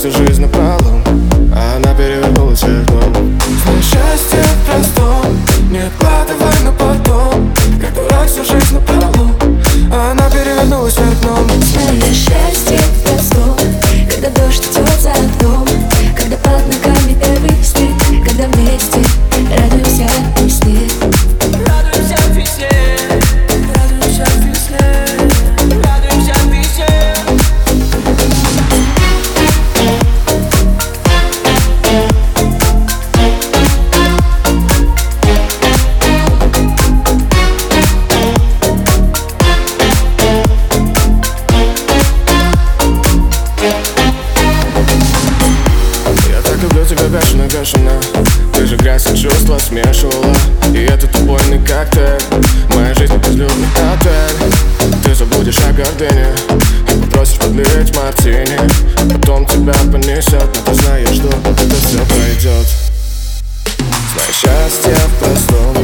всю жизнь напролом А она перевернулась вверх дном счастье в простом. Не откладывай на потом. Как дурак всю жизнь напролом. А она перевернулась вверх дном счастье в простом. Смешивала. И этот убойный коктейль. Моя жизнь безлюдный отель. Ты забудешь о гордыне. И попросишь подлить мартини. Потом тебя понесет Но ты знаешь, что это все пройдет Знай счастье в простом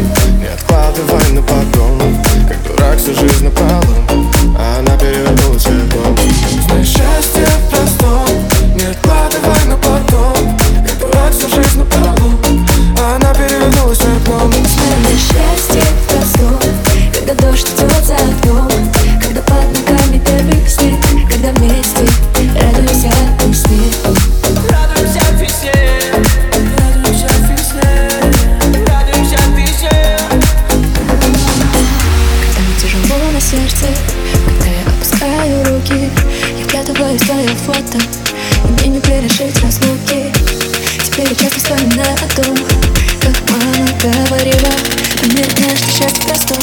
твое фото. Мне не пережить разлуки. Теперь я часто вспоминаю о том Как мама говорила Ты мне знаешь, что счастье просто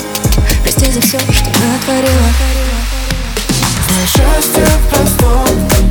Прости за все, что натворила. Да счастье просто